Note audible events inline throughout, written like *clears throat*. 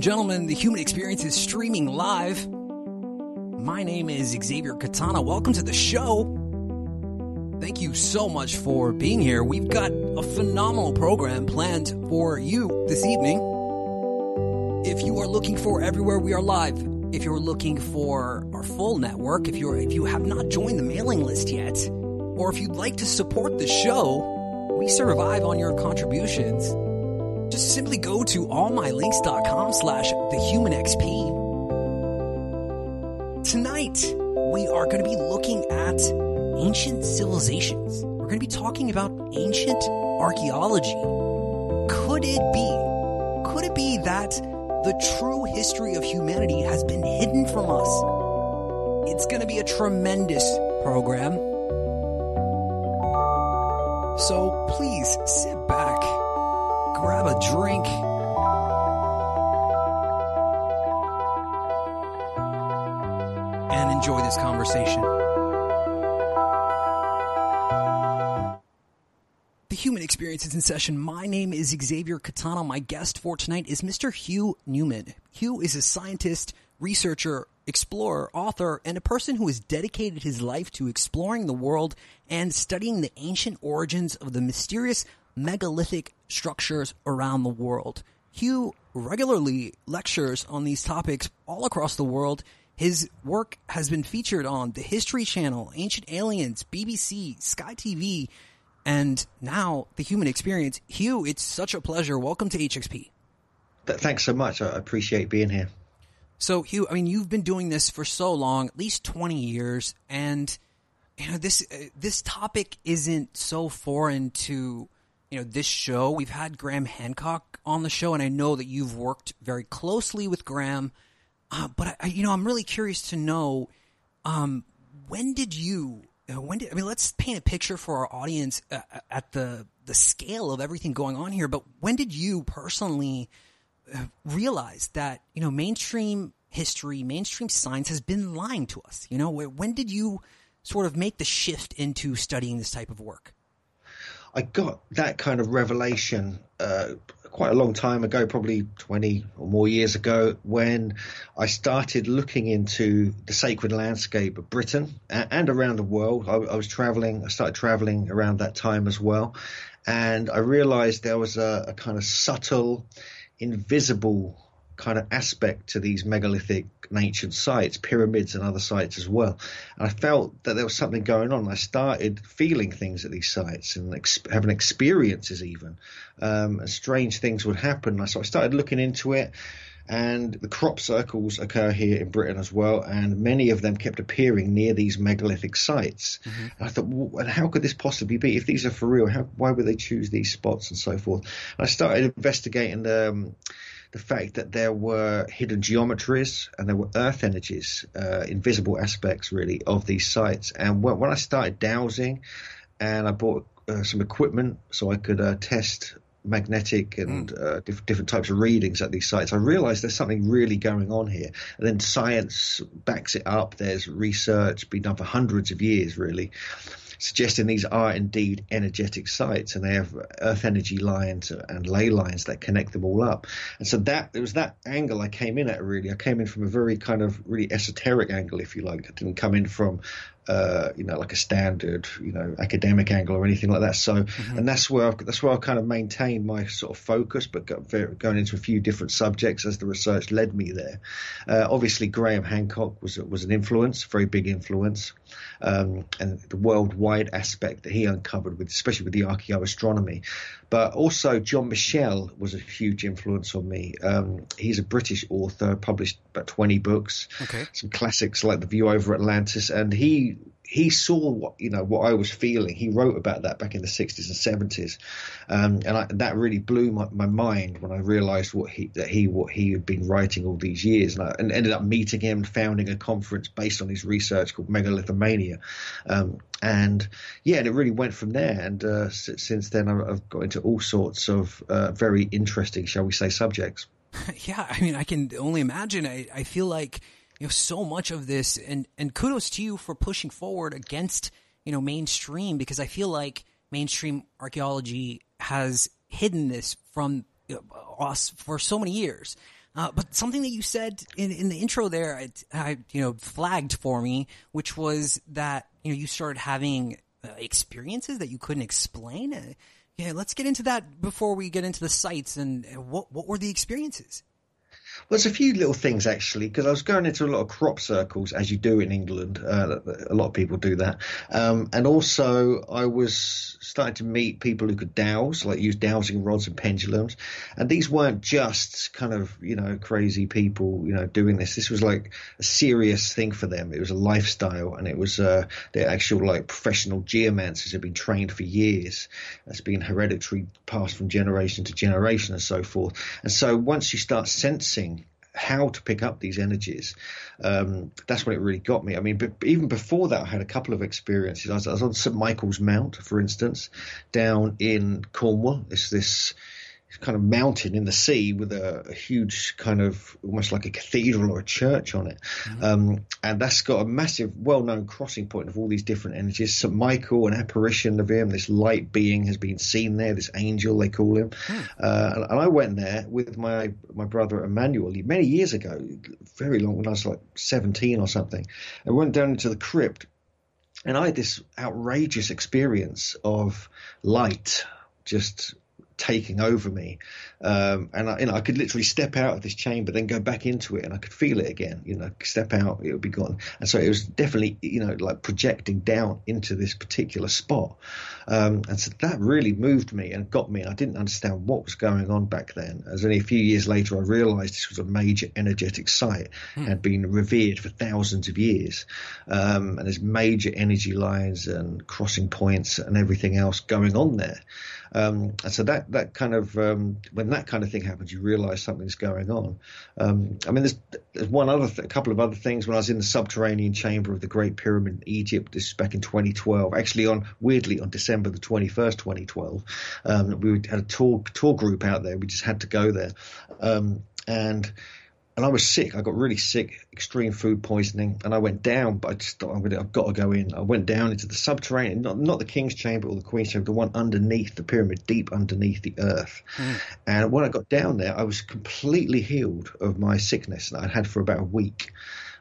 And gentlemen, the human experience is streaming live. My name is Xavier Katana. Welcome to the show. Thank you so much for being here. We've got a phenomenal program planned for you this evening. If you are looking for Everywhere We Are Live, if you're looking for our full network, if you're if you have not joined the mailing list yet, or if you'd like to support the show, we survive on your contributions just simply go to allmylinks.com slash thehumanxp. Tonight, we are going to be looking at ancient civilizations. We're going to be talking about ancient archaeology. Could it be, could it be that the true history of humanity has been hidden from us? It's going to be a tremendous program. So please sit back grab a drink. And enjoy this conversation. The Human Experience is in session. My name is Xavier Katana. My guest for tonight is Mr. Hugh Newman. Hugh is a scientist, researcher, explorer, author, and a person who has dedicated his life to exploring the world and studying the ancient origins of the mysterious megalithic structures around the world. Hugh regularly lectures on these topics all across the world. His work has been featured on the History Channel, Ancient Aliens, BBC, Sky TV, and now the Human Experience. Hugh, it's such a pleasure. Welcome to HXP. Thanks so much. I appreciate being here. So, Hugh, I mean, you've been doing this for so long, at least 20 years, and you know, this uh, this topic isn't so foreign to you know this show. We've had Graham Hancock on the show, and I know that you've worked very closely with Graham. Uh, but I, you know, I'm really curious to know um, when did you? Uh, when did I mean? Let's paint a picture for our audience uh, at the the scale of everything going on here. But when did you personally uh, realize that you know mainstream history, mainstream science has been lying to us? You know, when did you sort of make the shift into studying this type of work? I got that kind of revelation uh, quite a long time ago, probably 20 or more years ago, when I started looking into the sacred landscape of Britain and around the world. I, I was traveling, I started traveling around that time as well. And I realized there was a, a kind of subtle, invisible kind of aspect to these megalithic ancient sites, pyramids and other sites as well. And I felt that there was something going on. I started feeling things at these sites and ex- having experiences even. Um, and strange things would happen. So I started looking into it. And the crop circles occur here in Britain as well, and many of them kept appearing near these megalithic sites. Mm-hmm. And I thought, well, how could this possibly be? If these are for real, how, why would they choose these spots and so forth? And I started investigating the. Um, the fact that there were hidden geometries and there were earth energies, uh, invisible aspects really of these sites. And when, when I started dowsing, and I bought uh, some equipment so I could uh, test magnetic and mm. uh, diff- different types of readings at these sites, I realized there's something really going on here. And then science backs it up. There's research been done for hundreds of years, really suggesting these are indeed energetic sites and they have earth energy lines and ley lines that connect them all up. And so that it was that angle I came in at really. I came in from a very kind of really esoteric angle, if you like. I didn't come in from uh, you know, like a standard, you know, academic angle or anything like that. So, mm-hmm. and that's where I've, that's where I've kind of maintained my sort of focus, but very, going into a few different subjects as the research led me there. Uh, obviously, Graham Hancock was was an influence, very big influence, um, and the worldwide aspect that he uncovered with, especially with the archaeoastronomy. But also, John Michell was a huge influence on me. Um, he's a British author, published about 20 books, okay. some classics like The View Over Atlantis, and he he saw what you know what I was feeling. He wrote about that back in the sixties and seventies, um, and I, that really blew my, my mind when I realised what he that he what he had been writing all these years, and I and ended up meeting him, founding a conference based on his research called Megalithomania, um, and yeah, and it really went from there. And uh, since then, I've got into all sorts of uh, very interesting, shall we say, subjects. *laughs* yeah, I mean, I can only imagine. I, I feel like you know so much of this and and kudos to you for pushing forward against you know mainstream because I feel like mainstream archaeology has hidden this from us for so many years. Uh, but something that you said in, in the intro there, I, I, you know, flagged for me, which was that you know you started having uh, experiences that you couldn't explain. Uh, yeah, let's get into that before we get into the sites and what what were the experiences? Well, there's a few little things actually because I was going into a lot of crop circles, as you do in England. Uh, a lot of people do that, um, and also I was starting to meet people who could dowse, like use dowsing rods and pendulums, and these weren't just kind of you know crazy people you know doing this. This was like a serious thing for them. It was a lifestyle, and it was uh, the actual like professional geomancers had been trained for years. That's been hereditary, passed from generation to generation, and so forth. And so once you start sensing how to pick up these energies. Um, that's when it really got me. I mean, even before that, I had a couple of experiences. I was, I was on St Michael's Mount, for instance, down in Cornwall. It's this kind of mountain in the sea with a, a, huge kind of almost like a cathedral or a church on it. Mm-hmm. Um, and that's got a massive, well known crossing point of all these different energies. St. Michael, an apparition of him, this light being has been seen there, this angel they call him. Mm. Uh, and, and, I went there with my, my brother Emmanuel many years ago, very long, when I was like 17 or something. I went down into the crypt and I had this outrageous experience of light just taking over me. Um, and I, you know, I could literally step out of this chamber, then go back into it, and I could feel it again. You know, step out, it would be gone. And so it was definitely, you know, like projecting down into this particular spot. Um, and so that really moved me and got me. I didn't understand what was going on back then. As only a few years later, I realised this was a major energetic site, hmm. had been revered for thousands of years, um, and there's major energy lines and crossing points and everything else going on there. Um, and so that that kind of um, when that kind of thing happens, you realise something's going on. Um, I mean, there's, there's one other th- a couple of other things. When I was in the subterranean chamber of the Great Pyramid in Egypt, this is back in 2012. Actually, on weirdly on December the 21st, 2012, um, we had a tour tour group out there. We just had to go there, um, and and I was sick. I got really sick, extreme food poisoning, and I went down. But I just thought, I'm gonna, I've got to go in. I went down into the subterranean, not not the king's chamber or the queen's chamber, the one underneath the pyramid, deep underneath the earth. Mm. And when I got down there, I was completely healed of my sickness that I'd had for about a week.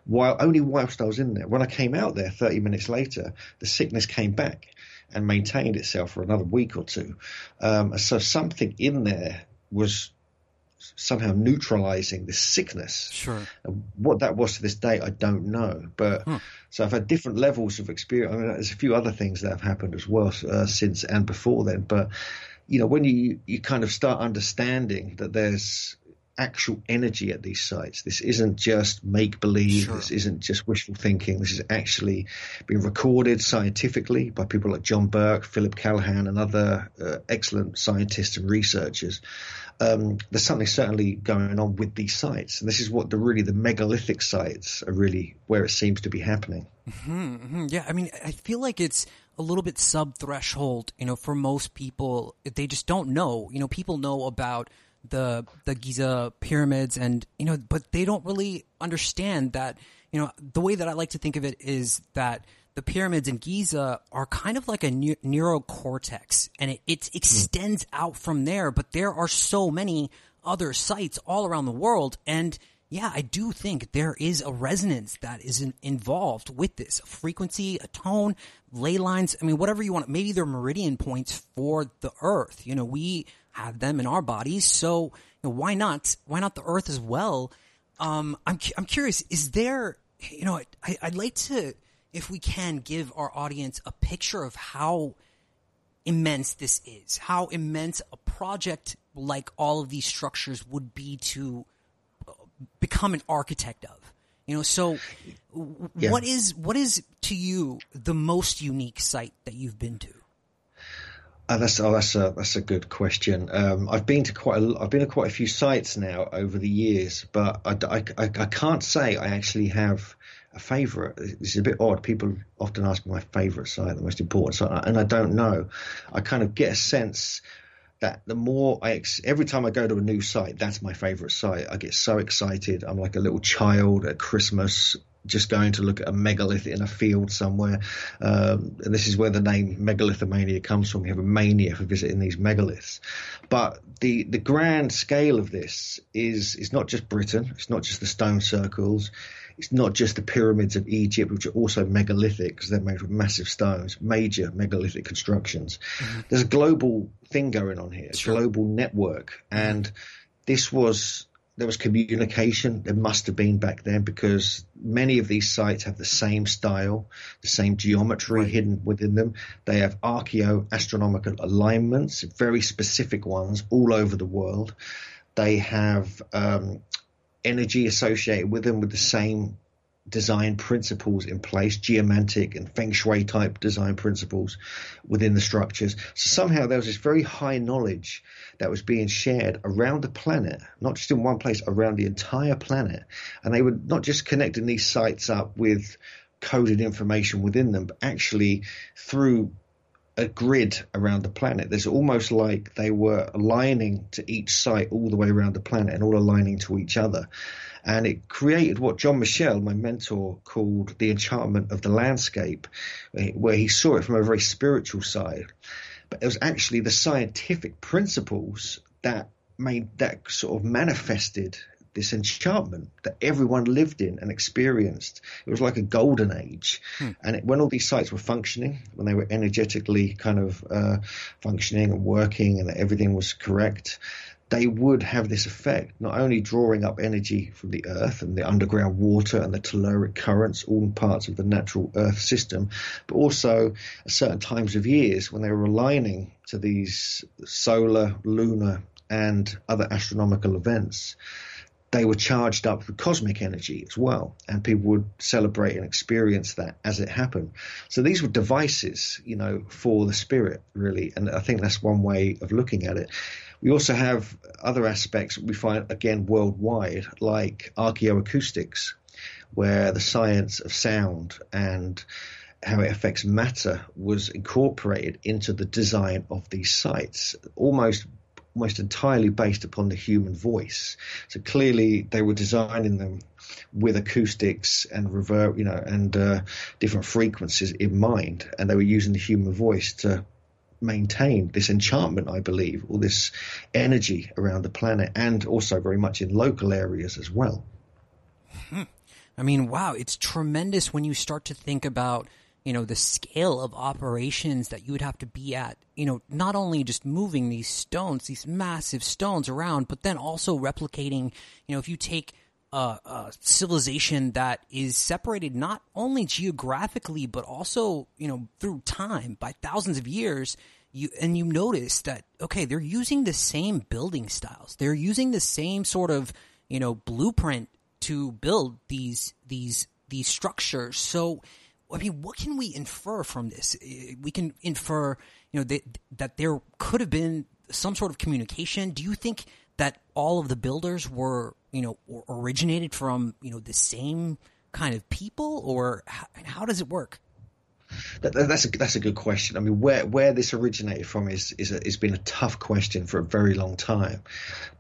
While only whilst I was in there, when I came out there 30 minutes later, the sickness came back and maintained itself for another week or two. Um, so something in there was somehow neutralizing this sickness. Sure. And what that was to this day, I don't know. But hmm. so I've had different levels of experience. I mean, there's a few other things that have happened as well uh, since and before then. But you know, when you you kind of start understanding that there's actual energy at these sites. This isn't just make believe. Sure. This isn't just wishful thinking. This is actually being recorded scientifically by people like John Burke, Philip Callahan, and other uh, excellent scientists and researchers um, there's something certainly going on with these sites, and this is what the really the megalithic sites are really where it seems to be happening. Mm-hmm, mm-hmm. Yeah, I mean, I feel like it's a little bit sub threshold. You know, for most people, they just don't know. You know, people know about the the Giza pyramids, and you know, but they don't really understand that. You know, the way that I like to think of it is that the pyramids in Giza are kind of like a ne- neurocortex and it, it extends mm. out from there, but there are so many other sites all around the world. And yeah, I do think there is a resonance that is in, involved with this a frequency, a tone, ley lines. I mean, whatever you want. Maybe they're meridian points for the earth. You know, we have them in our bodies. So you know, why not? Why not the earth as well? Um, I'm, I'm curious, is there, you know, I, I'd like to, if we can give our audience a picture of how immense this is, how immense a project like all of these structures would be to uh, become an architect of. You know, so yeah. what is what is to you the most unique site that you've been to? Uh, that's oh, that's a that's a good question. Um, I've been to quite a, I've been to quite a few sites now over the years, but I, I, I, I can't say I actually have a favourite. It's a bit odd. People often ask my favourite site, the most important site, and I don't know. I kind of get a sense that the more I ex- every time I go to a new site, that's my favourite site. I get so excited. I'm like a little child at Christmas just going to look at a megalith in a field somewhere. Um, and this is where the name megalithomania comes from. You have a mania for visiting these megaliths. But the, the grand scale of this is, is not just Britain. It's not just the stone circles. It's not just the pyramids of Egypt, which are also megalithic because they're made of massive stones, major megalithic constructions. Mm-hmm. There's a global thing going on here, a sure. global network. And this was there was communication. There must have been back then because many of these sites have the same style, the same geometry right. hidden within them. They have archaeo-astronomical alignments, very specific ones all over the world. They have um, energy associated with them with the same design principles in place, geomantic and feng shui type design principles within the structures. So somehow there was this very high knowledge that was being shared around the planet, not just in one place, around the entire planet. And they were not just connecting these sites up with coded information within them, but actually through a grid around the planet. There's almost like they were aligning to each site all the way around the planet and all aligning to each other. And it created what John Michell, my mentor, called the enchantment of the landscape, eh, where he saw it from a very spiritual side. But it was actually the scientific principles that made that sort of manifested this enchantment that everyone lived in and experienced. It was like a golden age. Hmm. And it, when all these sites were functioning, when they were energetically kind of uh, functioning and working and everything was correct, they would have this effect, not only drawing up energy from the earth and the underground water and the telluric currents, all parts of the natural earth system, but also at certain times of years when they were aligning to these solar, lunar, and other astronomical events they were charged up with cosmic energy as well, and people would celebrate and experience that as it happened. So these were devices, you know, for the spirit, really, and I think that's one way of looking at it. We also have other aspects we find again worldwide, like archaeoacoustics, where the science of sound and how it affects matter was incorporated into the design of these sites, almost almost entirely based upon the human voice. So clearly they were designing them with acoustics and reverb, you know, and uh, different frequencies in mind, and they were using the human voice to maintain this enchantment, I believe, or this energy around the planet, and also very much in local areas as well. Hmm. I mean, wow, it's tremendous when you start to think about you know, the scale of operations that you would have to be at, you know, not only just moving these stones, these massive stones around, but then also replicating, you know, if you take a, a civilization that is separated not only geographically, but also, you know, through time by thousands of years, you, and you notice that, okay, they're using the same building styles. They're using the same sort of, you know, blueprint to build these, these, these structures. So, I mean, what can we infer from this? We can infer, you know, that, that there could have been some sort of communication. Do you think that all of the builders were, you know, originated from, you know, the same kind of people, or how, how does it work? That, that's a that's a good question. I mean, where where this originated from is is a, has been a tough question for a very long time.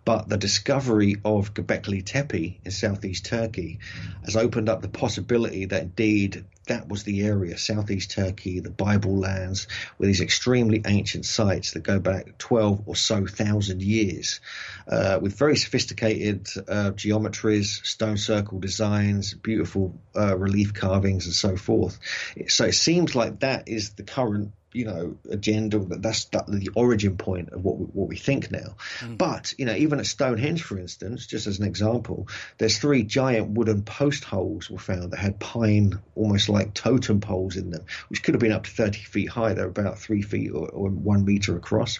But the discovery of Göbekli Tepe in southeast Turkey has opened up the possibility that indeed that was the area, southeast Turkey, the Bible lands, with these extremely ancient sites that go back 12 or so thousand years, uh, with very sophisticated uh, geometries, stone circle designs, beautiful uh, relief carvings, and so forth. So it seems like that is the current you know agenda that that's the origin point of what we, what we think now. Mm. but you know even at Stonehenge for instance just as an example there's three giant wooden post holes were found that had pine almost like totem poles in them which could have been up to 30 feet high. They're about 3 feet or, or 1 meter across.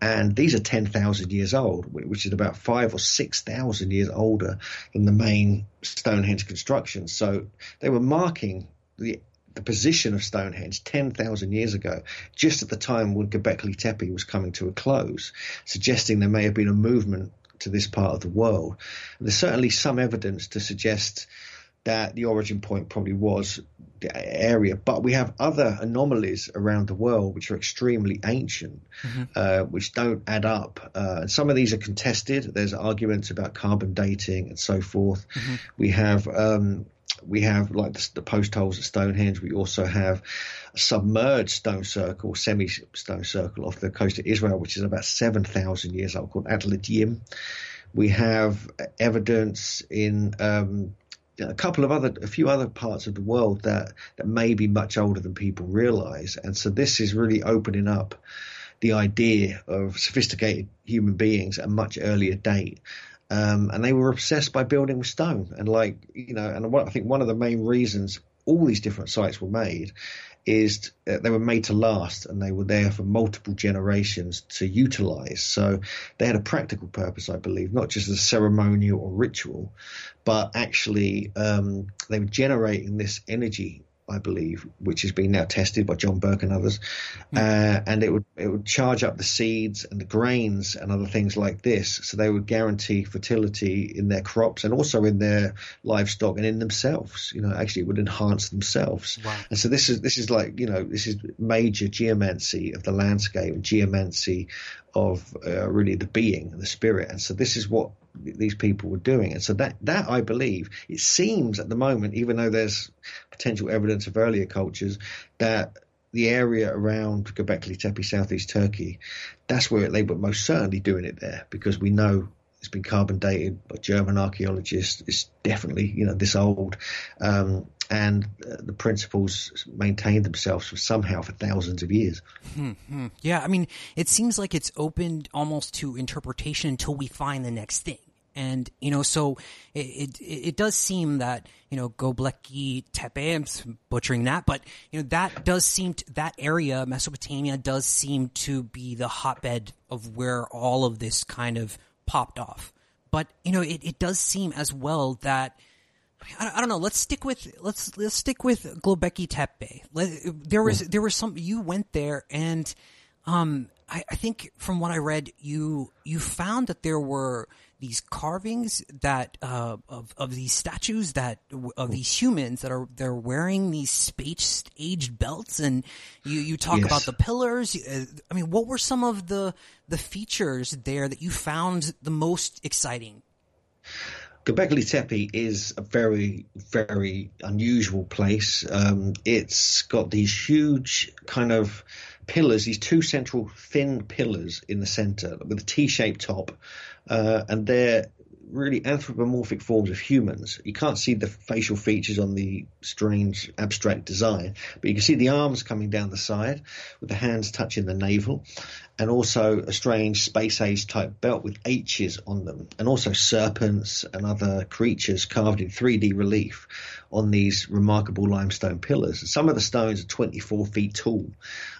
And these are 10,000 years old which is about 5 or 6,000 years older than the main Stonehenge construction. So they were marking the the position of Stonehenge 10,000 years ago, just at the time when Göbekli Tepe was coming to a close, suggesting there may have been a movement to this part of the world. And there's certainly some evidence to suggest that the origin point probably was the area, but we have other anomalies around the world which are extremely ancient, mm-hmm. uh, which don't add up. Uh, and some of these are contested. There's arguments about carbon dating and so forth. Mm-hmm. We have um, we have like the, the, post holes at Stonehenge. We also have a submerged stone circle, semi stone circle off the coast of Israel, which is about 7,000 years old, called Atlit We have evidence in um, a couple of other, a few other parts of the world that, that may be much older than people realize. And so this is really opening up the idea of sophisticated human beings at a much earlier date. Um, and they were obsessed by building with stone. And like, you know, and what, I think one of the main reasons all these different sites were made is they were made to last and they were there for multiple generations to utilize. So they had a practical purpose, I believe, not just a ceremonial or ritual, but actually um, they were generating this energy I believe, which has been now tested by John Burke and others, mm. uh, and it would it would charge up the seeds and the grains and other things like this, so they would guarantee fertility in their crops and also in their livestock and in themselves. You know, actually, it would enhance themselves. Wow. And so this is this is like you know this is major geomancy of the landscape and geomancy of uh, really the being, and the spirit. And so this is what these people were doing. And so that, that I believe, it seems at the moment, even though there's potential evidence of earlier cultures, that the area around Göbekli Tepe, southeast Turkey, that's where they were most certainly doing it there because we know it's been carbon dated by German archaeologists. It's definitely, you know, this old. Um, and uh, the principles maintained themselves somehow for thousands of years. Mm-hmm. Yeah, I mean, it seems like it's opened almost to interpretation until we find the next thing. And you know, so it, it, it does seem that you know Göbekli Tepe, I'm butchering that, but you know that does seem to, that area, Mesopotamia, does seem to be the hotbed of where all of this kind of popped off. But you know, it, it does seem as well that I, I don't know. Let's stick with let's let's stick with Globeki Tepe. Let, there was there was some you went there and um I, I think from what I read you you found that there were these carvings that uh, of of these statues that of these humans that are they're wearing these space aged belts and you you talk yes. about the pillars uh, I mean what were some of the the features there that you found the most exciting Göbekli Tepe is a very, very unusual place. Um, it's got these huge kind of pillars, these two central thin pillars in the center with a T-shaped top, uh, and they're really anthropomorphic forms of humans. You can't see the facial features on the strange abstract design, but you can see the arms coming down the side with the hands touching the navel, and also a strange space age type belt with H's on them, and also serpents and other creatures carved in 3D relief on these remarkable limestone pillars. Some of the stones are 24 feet tall,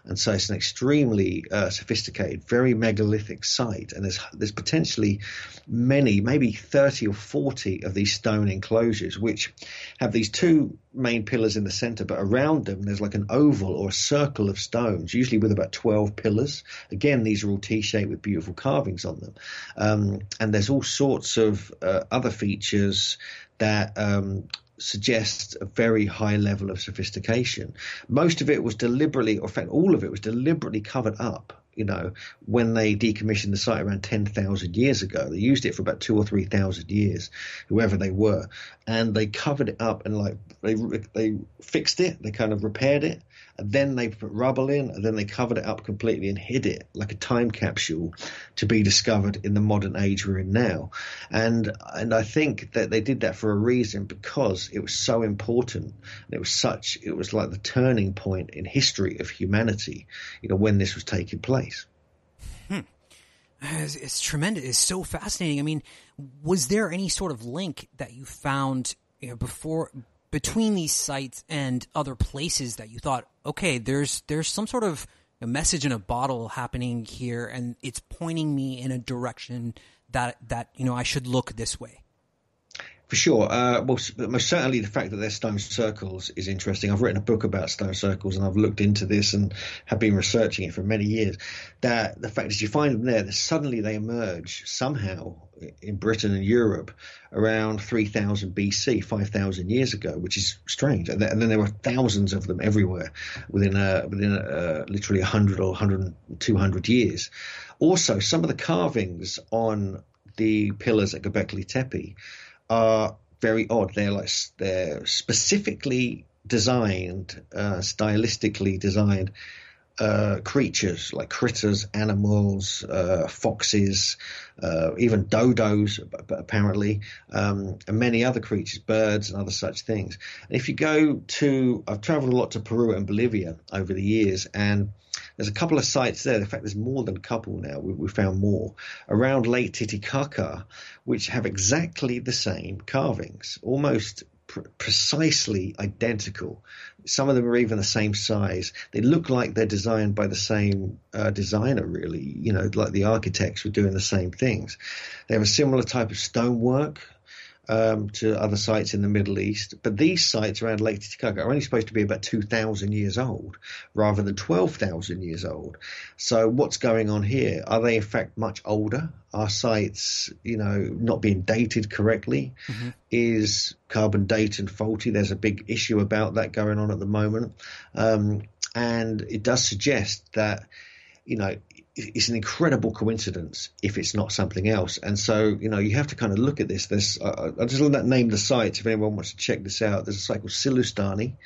and so it's an extremely uh, sophisticated, very megalithic site. And there's there's potentially many, maybe 30 or 40 of these stone enclosures, which have these two main pillars in the center, but around them there's like an oval or a circle of stones, usually with about 12 pillars. Again, these are all T-shaped with beautiful carvings on them. Um, and there's all sorts of uh, other features that um, suggests a very high level of sophistication. Most of it was deliberately, or in fact, all of it was deliberately covered up you know, when they decommissioned the site around 10,000 years ago. They used it for about two or 3,000 years, whoever they were. And they covered it up and like they, they fixed it, they kind of repaired it, then they put rubble in, and then they covered it up completely and hid it like a time capsule to be discovered in the modern age we're in now. And and I think that they did that for a reason because it was so important. And it was such it was like the turning point in history of humanity, you know, when this was taking place. Hmm. It's, it's tremendous. It's so fascinating. I mean, was there any sort of link that you found you know, before between these sites and other places that you thought, okay, there's there's some sort of a message in a bottle happening here, and it's pointing me in a direction that that you know I should look this way. For sure. Uh, well, most certainly the fact that they're stone circles is interesting. I've written a book about stone circles and I've looked into this and have been researching it for many years. That the fact is you find them there, that suddenly they emerge somehow in Britain and Europe around 3000 BC, 5000 years ago, which is strange. And then, there were thousands of them everywhere within a, within a, literally 100 or 100, 200 years. Also, some of the carvings on the pillars at Göbekli Tepe are very odd. They're like they're specifically designed, uh, stylistically designed uh, creatures like critters, animals, uh, foxes, uh, even dodos, apparently, um, and many other creatures, birds, and other such things. And if you go to, I've traveled a lot to Peru and Bolivia over the years, and there's a couple of sites there. In fact, there's more than a couple now. We, we found more around Lake Titicaca, which have exactly the same carvings, almost pr- precisely identical. Some of them are even the same size. They look like they're designed by the same uh, designer, really. You know, like the architects were doing the same things. They have a similar type of stonework um, to other sites in the Middle East. But these sites around Lake Titicaca are only supposed to be about 2,000 years old rather than 12,000 years old. So what's going on here? Are they in fact much older? Are sites, you know, not being dated correctly? Mm-hmm. Is carbon dating faulty? There's a big issue about that going on at the moment. Um, and it does suggest that, you know, it's an incredible coincidence if it's not something else. And so, you know, you have to kind of look at this. There's, uh, I'll just name the sites if anyone wants to check this out. There's a site called Sillustani,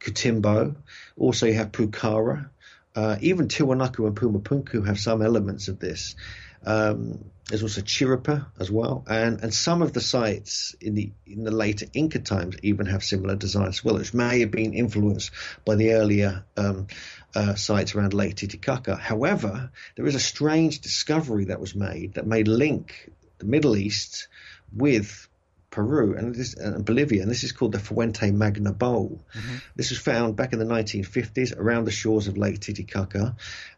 Cutimbo. Also, you have Pukara. Uh, even Tiwanaku and Pumapunku have some elements of this. Um, there's also Chiripa as well, and and some of the sites in the in the later Inca times even have similar designs as well, which may have been influenced by the earlier um, uh, sites around Lake Titicaca. However, there is a strange discovery that was made that may link the Middle East with Peru and, this, and Bolivia, and this is called the Fuente Magna Bowl. Mm-hmm. This was found back in the 1950s around the shores of Lake Titicaca,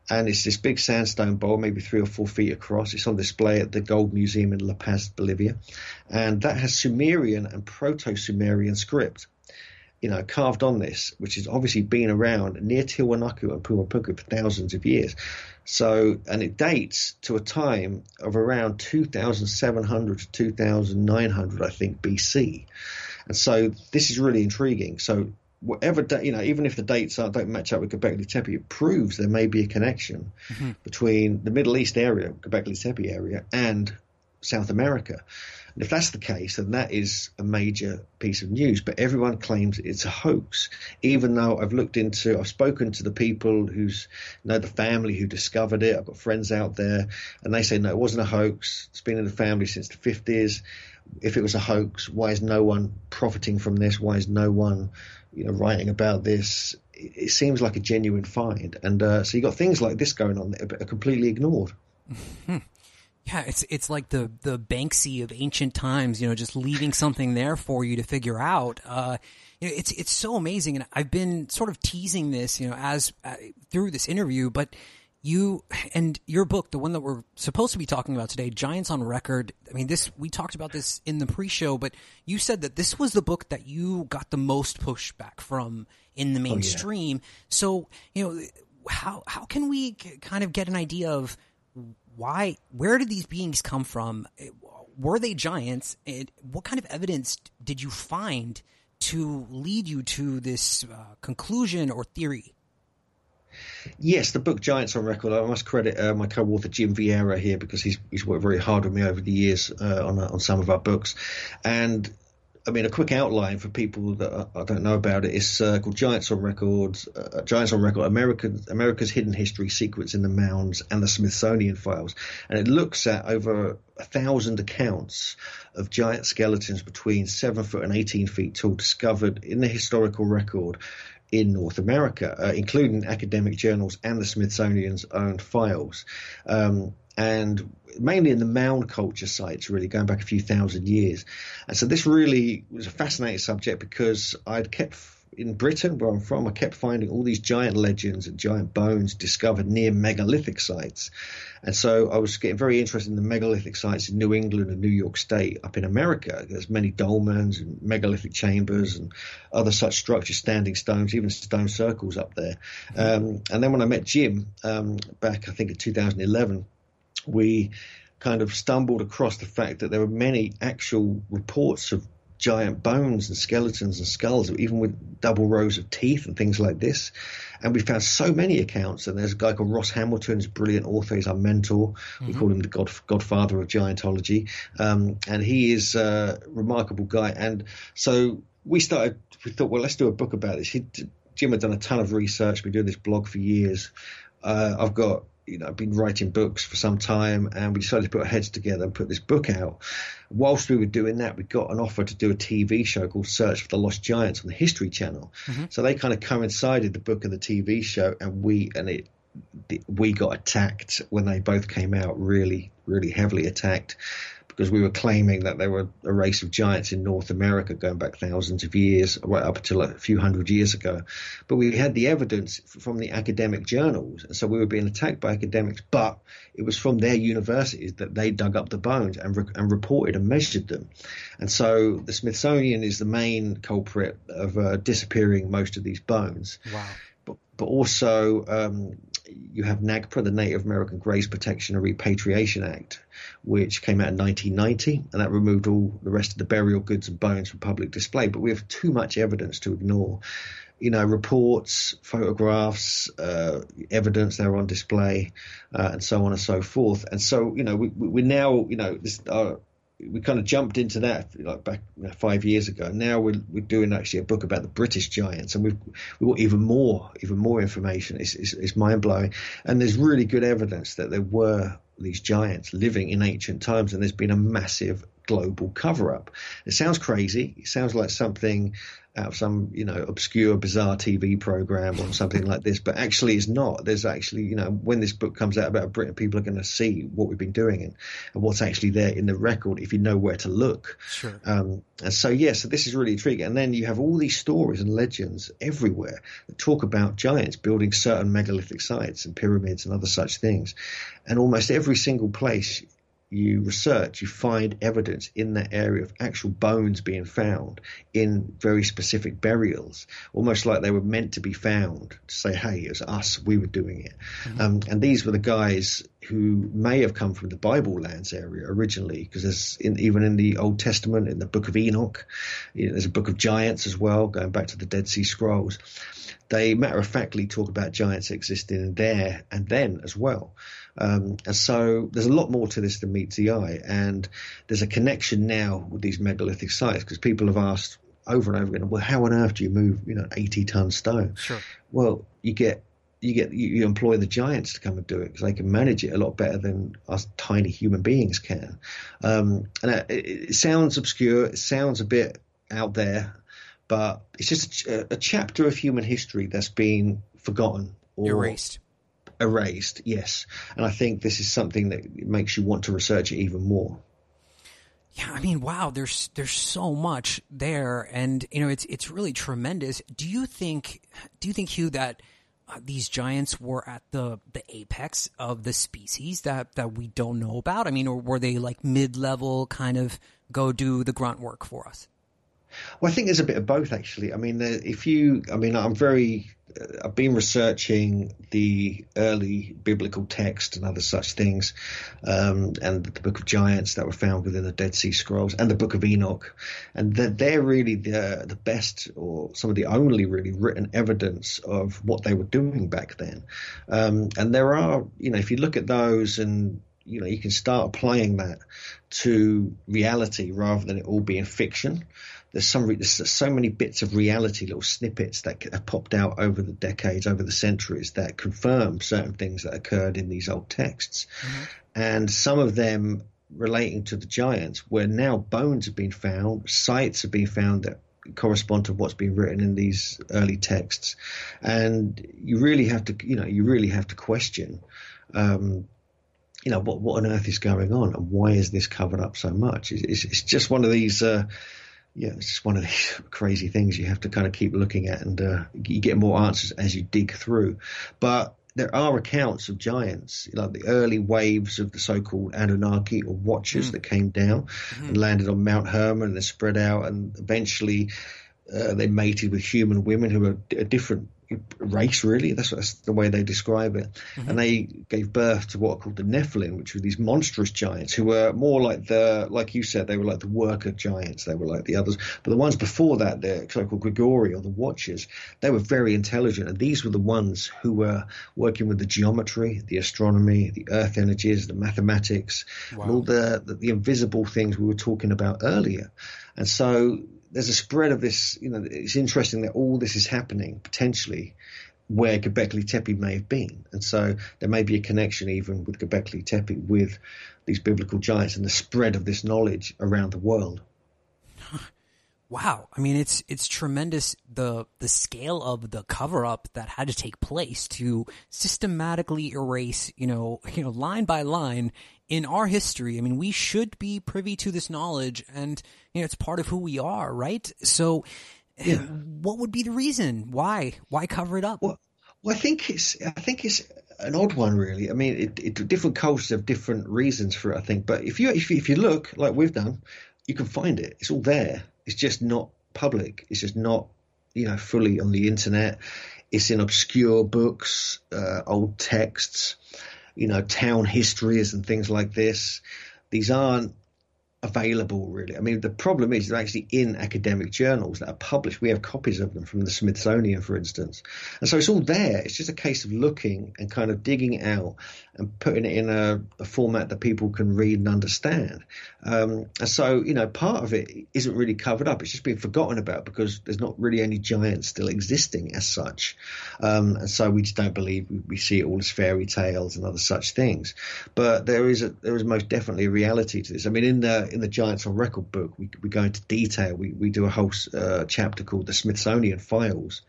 and it's this big sandstone bowl, maybe three or four feet across. It's on display at the Gold Museum in La Paz, Bolivia, and that has Sumerian and Proto-Sumerian script you know, carved on this, which has obviously been around near Tiwanaku and Pumapunku for thousands of years. So, and it dates to a time of around 2,700 to 2,900, I think, BC. And so this is really intriguing. So whatever, da- you know, even if the dates don't match up with Göbekli Tepe, it proves there may be a connection mm-hmm. between the Middle East area, Göbekli Tepe area, and South America. And if that's the case, then that is a major piece of news. But everyone claims it's a hoax, even though I've looked into, I've spoken to the people who's know the family who discovered it. I've got friends out there, and they say no, it wasn't a hoax. It's been in the family since the 50s. If it was a hoax, why is no one profiting from this? Why is no one, you know, writing about this? It, it seems like a genuine find, and uh, so you got things like this going on that are completely ignored. *laughs* Yeah, it's it's like the the Banksy of ancient times, you know, just leaving something there for you to figure out. Uh, you know, it's it's so amazing, and I've been sort of teasing this, you know, as uh, through this interview, but you and your book, the one that we're supposed to be talking about today, Giants on Record. I mean, this we talked about this in the pre-show, but you said that this was the book that you got the most pushback from in the mainstream. Oh, yeah. So, you know, how how can we kind of get an idea of why where did these beings come from? Were they giants? And what kind of evidence did you find to lead you to this uh, conclusion or theory? Yes, the book Giants on Record. I must credit uh, my co-author Jim Vieira here because he's he's worked very hard with me over the years uh, on on some of our books, and I mean, a quick outline for people that I don't know about it is uh, called Giants on Records, uh, Giants on Record, America's Hidden History, Secrets in the Mounds, and the Smithsonian Files. And it looks at over a thousand accounts of giant skeletons between seven foot and 18 feet tall discovered in the historical record in North America, uh, including academic journals and the Smithsonian's own files. Um, and mainly in the mound culture sites, really going back a few thousand years. And so this really was a fascinating subject because I'd kept in Britain, where I'm from, I kept finding all these giant legends and giant bones discovered near megalithic sites. And so I was getting very interested in the megalithic sites in New England and New York State up in America. There's many dolmens and megalithic chambers and other such structures, standing stones, even stone circles up there. Um, and then when I met Jim um, back, I think in 2011, we kind of stumbled across the fact that there were many actual reports of giant bones and skeletons and skulls, even with double rows of teeth and things like this. And we found so many accounts. And there's a guy called Ross Hamilton, who's a brilliant author. He's our mentor. Mm-hmm. We call him the god, godfather of giantology. Um, and he is a remarkable guy. And so we started, we thought, well, let's do a book about this. He, Jim had done a ton of research, been doing this blog for years. Uh, I've got you know, I've been writing books for some time, and we decided to put our heads together and put this book out. Whilst we were doing that, we got an offer to do a TV show called Search for the Lost Giants on the History Channel. Mm-hmm. So they kind of coincided the book and the TV show, and we and it we got attacked when they both came out, really, really heavily attacked because we were claiming that there were a race of giants in North America going back thousands of years, right up until a few hundred years ago. But we had the evidence from the academic journals, and so we were being attacked by academics. But it was from their universities that they dug up the bones and, re- and reported and measured them. And so the Smithsonian is the main culprit of uh, disappearing most of these bones. Wow. But, but also um, you have NAGPRA, the Native American Graves Protection and Repatriation Act, which came out in 1990, and that removed all the rest of the burial goods and bones from public display. But we have too much evidence to ignore. You know, reports, photographs, uh, evidence that are on display, uh, and so on and so forth. And so, you know, we, we now, you know, this, uh, we kind of jumped into that like back five years ago. Now we're we're doing actually a book about the British giants, and we've we got even more even more information. It's, it's, it's mind blowing, and there's really good evidence that there were these giants living in ancient times, and there's been a massive global cover up. It sounds crazy. It sounds like something out of some you know obscure bizarre TV program or something like this, but actually it's not. There's actually you know when this book comes out about Britain, people are going to see what we've been doing and, and, what's actually there in the record if you know where to look. Sure. Um, and so yeah, so this is really intriguing. And then you have all these stories and legends everywhere that talk about giants building certain megalithic sites and pyramids and other such things, and almost every single place you research, you find evidence in that area of actual bones being found in very specific burials, almost like they were meant to be found to say, hey, it was us, we were doing it. Mm-hmm. Um, and these were the guys who may have come from the Bible lands area originally, because there's in, even in the Old Testament, in the book of Enoch, you know, there's a book of giants as well, going back to the Dead Sea Scrolls. They matter of factly talk about giants existing there and then as well. Um, and so there's a lot more to this than meets the eye. And there's a connection now with these megalithic sites because people have asked over and over again, well, how on earth do you move, you know, 80 ton stone? Sure. Well, you get you get you, employ the giants to come and do it because they can manage it a lot better than us tiny human beings can. Um, and it, it, sounds obscure, it sounds a bit out there, but it's just a, a chapter of human history that's been forgotten or erased erased, yes. And I think this is something that makes you want to research it even more. Yeah, I mean, wow, there's there's so much there, and you know, it's it's really tremendous. Do you think do you think Hugh that uh, these giants were at the the apex of the species that that we don't know about? I mean, or were they like mid level, kind of go do the grunt work for us? Well, I think there's a bit of both actually. I mean, if you, I mean, I'm very I've been researching the early biblical text and other such things, um, and the Book of Giants that were found within the Dead Sea Scrolls and the Book of Enoch, and they're, they're really the the best or some of the only really written evidence of what they were doing back then. Um, and there are, you know, if you look at those and you know you can start applying that to reality rather than it all being fiction there's some there's so many bits of reality, little snippets that have popped out over the decades, over the centuries that confirm certain things that occurred in these old texts, mm-hmm. and some of them relating to the giants, where now bones have been found, sites have been found that correspond to what's been written in these early texts, and you really have to, you know, you really have to question. Um, you know what what on earth is going on and why is this covered up so much? It's, it's just one of these uh, yeah, it's just one of these *laughs* crazy things you have to kind of keep looking at, and uh, you get more answers as you dig through. But there are accounts of giants, like the early waves of the so-called Anunnaki or Watchers mm. that came down mm-hmm. and landed on Mount Hermon and they spread out, and eventually uh, they mated with human women who are a different race, really. That's, that's the way they describe it. Mm-hmm. And they gave birth to what are called the Nephilim, which were these monstrous giants who were more like the, like you said, they were like the worker giants. They were like the others. But the ones before that, the so-called Grigori or the Watchers, they were very intelligent. And these were the ones who were working with the geometry, the astronomy, the earth energies, the mathematics, wow. all the, the, the invisible things we were talking about earlier. And so there's a spread of this. You know, it's interesting that all this is happening potentially where Göbekli Tepe may have been, and so there may be a connection even with Göbekli Tepe with these biblical giants and the spread of this knowledge around the world. *laughs* Wow, I mean it's it's tremendous the the scale of the cover up that had to take place to systematically erase, you know, *laughs* you know, line by line in our history. I mean, we should be privy to this knowledge and you know, it's part of who we are, right? So yeah. what would be the reason? Why? Why cover it up? Well, well I think it's I think it's an odd one, really. I mean, it, it, different cultures have different reasons for it. I think, but if you if you, if you look like we've done, you can find it. It's all there it's just not public. It's just not, you know, fully on the internet. It's in obscure books, uh, old texts, you know, town histories and things like this. These aren't available really. I mean, the problem is they're actually in academic journals that are published. We have copies of them from the Smithsonian, for instance. And so it's all there. It's just a case of looking and kind of digging out and putting it in a, a format that people can read and understand. Um, and so, you know, part of it isn't really covered up. It's just been forgotten about because there's not really any giants still existing as such. Um, and so we just don't believe we, we, see it all as fairy tales and other such things. But there is a, there is most definitely a reality to this. I mean, in the in the Giants on Record book, we, we go into detail. We, we do a whole uh, chapter called the Smithsonian Files,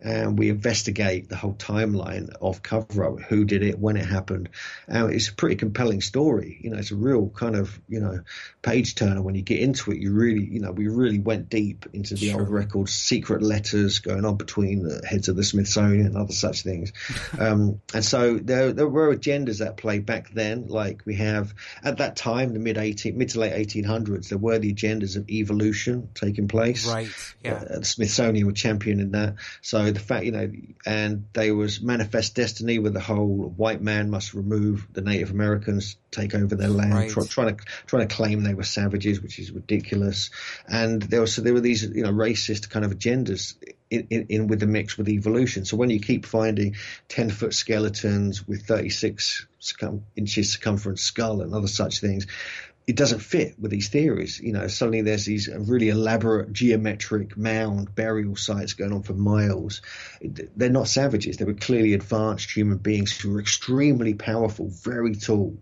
and we investigate the whole timeline of cover up, who did it, when it happened. And it's a pretty compelling story. You know, it's a real kind of, you know, page turner when you get into it. You really, you know, we really went deep into the sure. old records, secret letters going on between the heads of the Smithsonian and other such things. *laughs* um, and so there, there were agendas at play back then, like we have at that time, the mid 18, mid to late 1800s, there were the agendas of evolution taking place. Right. Yeah. Uh, the Smithsonian were championing that. So the fact, you know, and there was manifest destiny where the whole white man must remove the Native Americans, take over their land, right. try, trying to trying to claim they were savages, which is ridiculous. And there was so there were these you know racist kind of agendas in, in, in, with the mix with evolution. So when you keep finding 10 foot skeletons with 36 circum, inches circumference skull and other such things, it doesn't fit with these theories. You know, suddenly there's these really elaborate geometric mound burial sites going on for miles. They're not savages. They were clearly advanced human beings who were extremely powerful, very tall,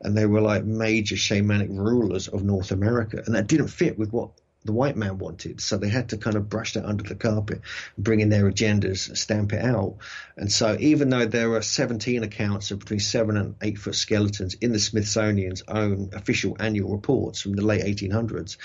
and they were like major shamanic rulers of North America. And that didn't fit with what the white man wanted. So they had to kind of brush that under the carpet, bring in their agendas, stamp it out. And so even though there are 17 accounts of between seven and eight foot skeletons in the Smithsonian's own official annual reports from the late 1800s,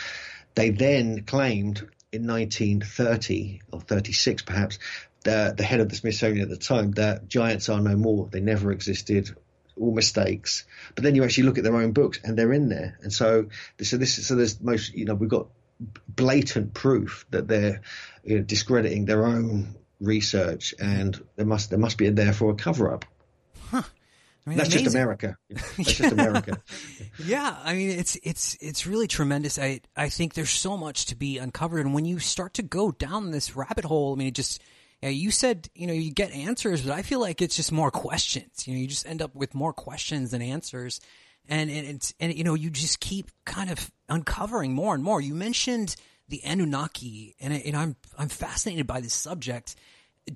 they then claimed in 1930 or 36 perhaps, the, the head of the Smithsonian at the time, that giants are no more. They never existed all mistakes. But then you actually look at their own books and they're in there. And so, so this, so there's most, you know, we've got blatant proof that they're you know, discrediting their own research, and there must there must be a therefore a cover up. Huh. I mean, That's amazing. just America. *laughs* That's just America. Yeah, I mean it's it's it's really tremendous. I I think there's so much to be uncovered, and when you start to go down this rabbit hole, I mean, it just yeah, you said you know you get answers, but I feel like it's just more questions. You know, you just end up with more questions than answers, and and it's and you know you just keep kind of uncovering more and more. You mentioned the Anunnaki, and, and I'm I'm fascinated by this subject.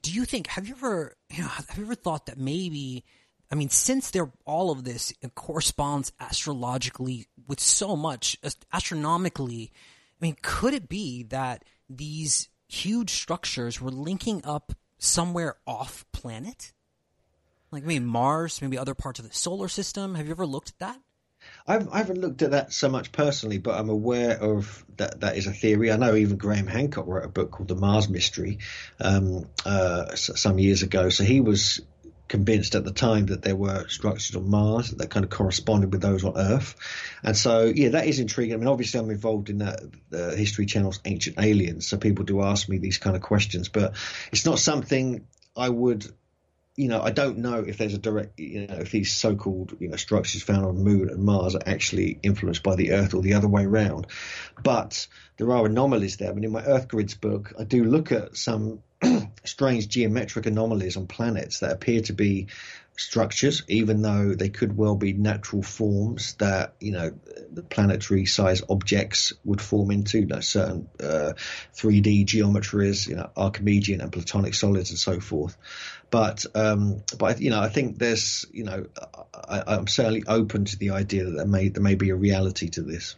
Do you think have you ever you know have you ever thought that maybe I mean, since they're all of this corresponds astrologically with so much astronomically, I mean, could it be that these huge structures were linking up somewhere off planet? Like maybe Mars, maybe other parts of the solar system. Have you ever looked at that? I've, I haven't looked at that so much personally, but I'm aware of that. That is a theory. I know even Graham Hancock wrote a book called The Mars Mystery um, uh, some years ago. So he was convinced at the time that there were structures on Mars that kind of corresponded with those on Earth. And so, yeah, that is intriguing. I mean, obviously, I'm involved in that History Channel's Ancient Aliens, so people do ask me these kind of questions, but it's not something I would. You know, I don't know if there's a direct, you know, if these so-called, you know, structures found on the Moon and Mars are actually influenced by the Earth or the other way around. But there are anomalies there. I mean, in my Earth Grids book, I do look at some *clears throat* strange geometric anomalies on planets that appear to be structures, even though they could well be natural forms that you know the planetary size objects would form into you know, certain uh, 3D geometries, you know Archimedean and Platonic solids and so forth. But um, but you know I think there's you know I, am certainly open to the idea that there may there may be a reality to this.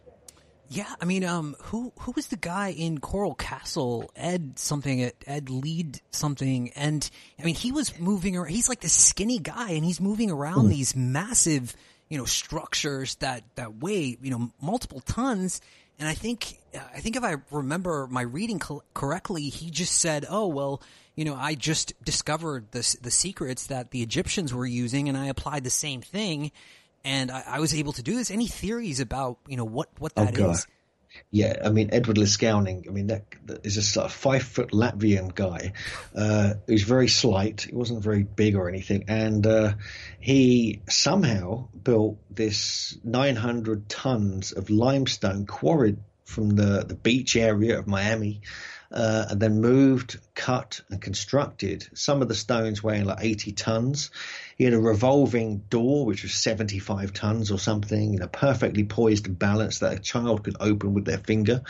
Yeah, I mean, um, who who was the guy in Coral Castle? Ed something, Ed Lead something, and I mean, he was moving around. He's like this skinny guy, and he's moving around mm. these massive, you know, structures that that weigh, you know, multiple tons. And I think, I think if I remember my reading co- correctly, he just said, "Oh well, you know, I just discovered the the secrets that the Egyptians were using, and I applied the same thing." and I, I, was able to do this. Any theories about you know what what oh, that oh, is? Yeah, I mean Edward Leedskalnin. I mean that, that is a sort of five foot Latvian guy uh, who's very slight. He wasn't very big or anything, and uh, he somehow built this 900 tons of limestone quarried from the the beach area of Miami uh, and then moved, cut, and constructed. Some of the stones weighing like 80 tons. He had a revolving door, which was 75 tons or something, in a perfectly poised balance that a child could open with their finger.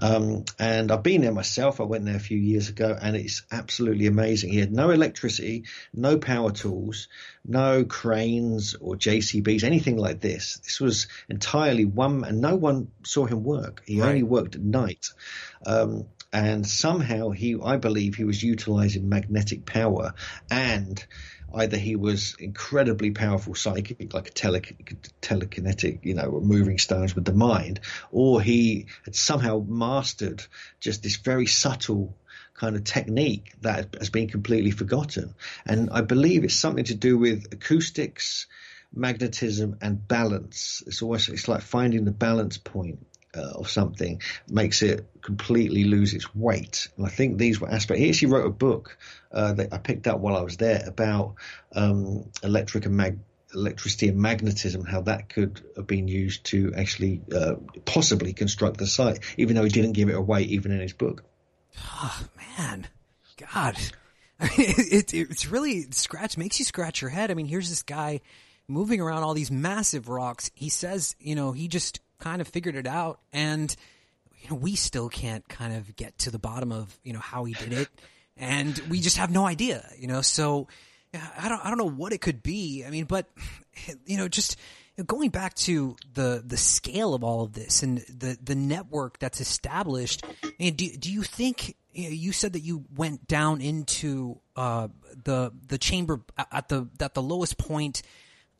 Um, and I've been there myself. I went there a few years ago, and it's absolutely amazing. He had no electricity, no power tools, no cranes or JCBs, anything like this. This was entirely one, and no one saw him work. He right. only worked at night. Um, and somehow he, I believe, he was utilizing magnetic power, and either he was incredibly powerful psychic, like a tele, telekinetic, you know, moving stones with the mind, or he had somehow mastered just this very subtle kind of technique that has been completely forgotten. And I believe it's something to do with acoustics, magnetism, and balance. It's always it's like finding the balance point uh, or something makes it completely lose its weight. And I think these were aspects. He actually wrote a book uh, that I picked up while I was there about um, electric and mag- electricity and magnetism, how that could have been used to actually uh, possibly construct the site, even though he didn't give it away even in his book. Oh man, God. I *laughs* mean, it, it, it's really scratch makes you scratch your head. I mean, here's this guy moving around all these massive rocks. He says, you know, he just kind of figured it out, and you know, we still can't kind of get to the bottom of you know how he did it, and we just have no idea. You know, so I don't I don't know what it could be. I mean, but *laughs* you know, just going back to the the scale of all of this and the the network that's established. And do do you think you said that you went down into uh, the the chamber at the at the lowest point?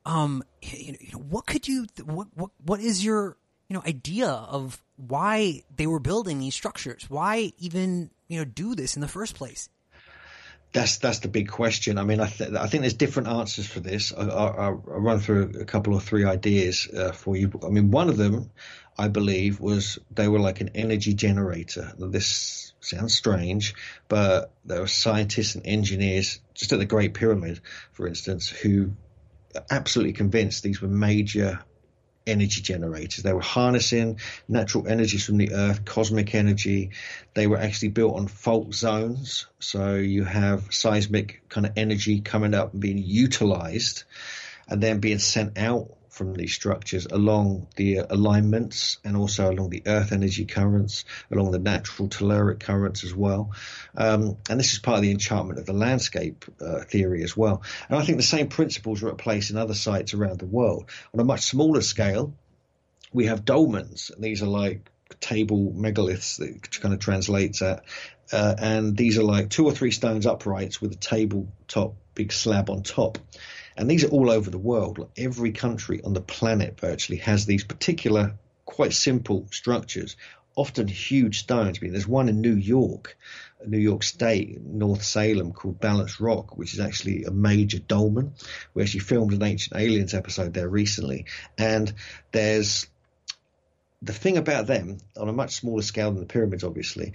Um, you know, what could you what what what is your you know idea of why they were building these structures why even you know do this in the first place that's that's the big question. I mean, I, th- I think there's different answers for this. I, will run through a couple or three ideas uh, for you. I mean, one of them, I believe, was they were like an energy generator. This sounds strange, but there were scientists and engineers just at the Great Pyramid, for instance, who absolutely convinced these were major energy generators. They were harnessing natural energies from the earth, cosmic energy. They were actually built on fault zones. So you have seismic kind of energy coming up and being utilized and then being sent out from these structures along the alignments and also along the earth energy currents, along the natural telluric currents as well. Um, and this is part of the enchantment of the landscape uh, theory as well. And I think the same principles are at place in other sites around the world. On a much smaller scale, we have dolmens. And these are like table megaliths that kind of translates at. Uh, and these are like two or three stones uprights with a tabletop big slab on top. And these are all over the world. Like Every country on the planet virtually has these particular, quite simple structures, often huge stones. I mean, there's one in New York, New York State, North Salem, called Balance Rock, which is actually a major dolmen. We actually filmed an Ancient Aliens episode there recently. And there's the thing about them, on a much smaller scale than the pyramids, obviously,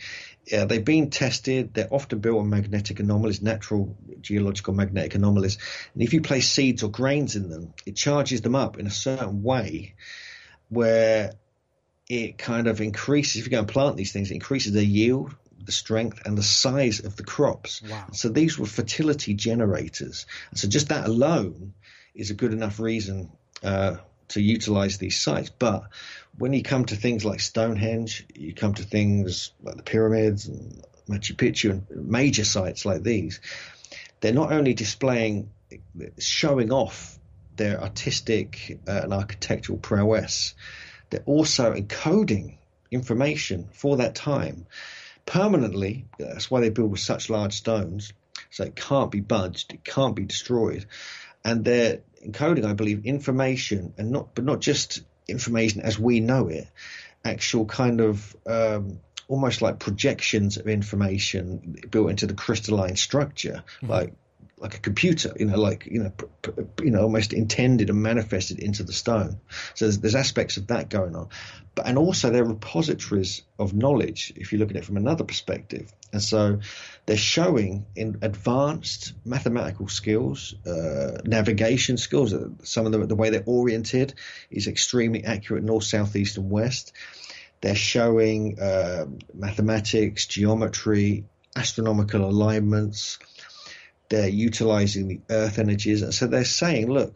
uh, they've been tested. They're often built on magnetic anomalies, natural geological magnetic anomalies. And if you place seeds or grains in them, it charges them up in a certain way where it kind of increases. If you go and plant these things, it increases their yield, the strength, and the size of the crops. Wow. So these were fertility generators. And so just that alone is a good enough reason uh, to utilize these sites. But when you come to things like Stonehenge, you come to things like the pyramids and Machu Picchu and major sites like these, they're not only displaying, showing off their artistic uh, and architectural prowess, they're also encoding information for that time permanently. That's why they build with such large stones. So it can't be budged, it can't be destroyed. And they're encoding, I believe, information and not, but not just information as we know it, actual kind of um, almost like projections of information built into the crystalline structure, mm-hmm. like like a computer, you know, like you know, you know, almost intended and manifested into the stone. So there's, there's, aspects of that going on, but and also they're repositories of knowledge. If you look at it from another perspective, and so they're showing in advanced mathematical skills, uh, navigation skills. Some of the, the way they're oriented is extremely accurate north, south, east, and west. They're showing uh, mathematics, geometry, astronomical alignments. They're utilizing the earth energies. And so they're saying, look,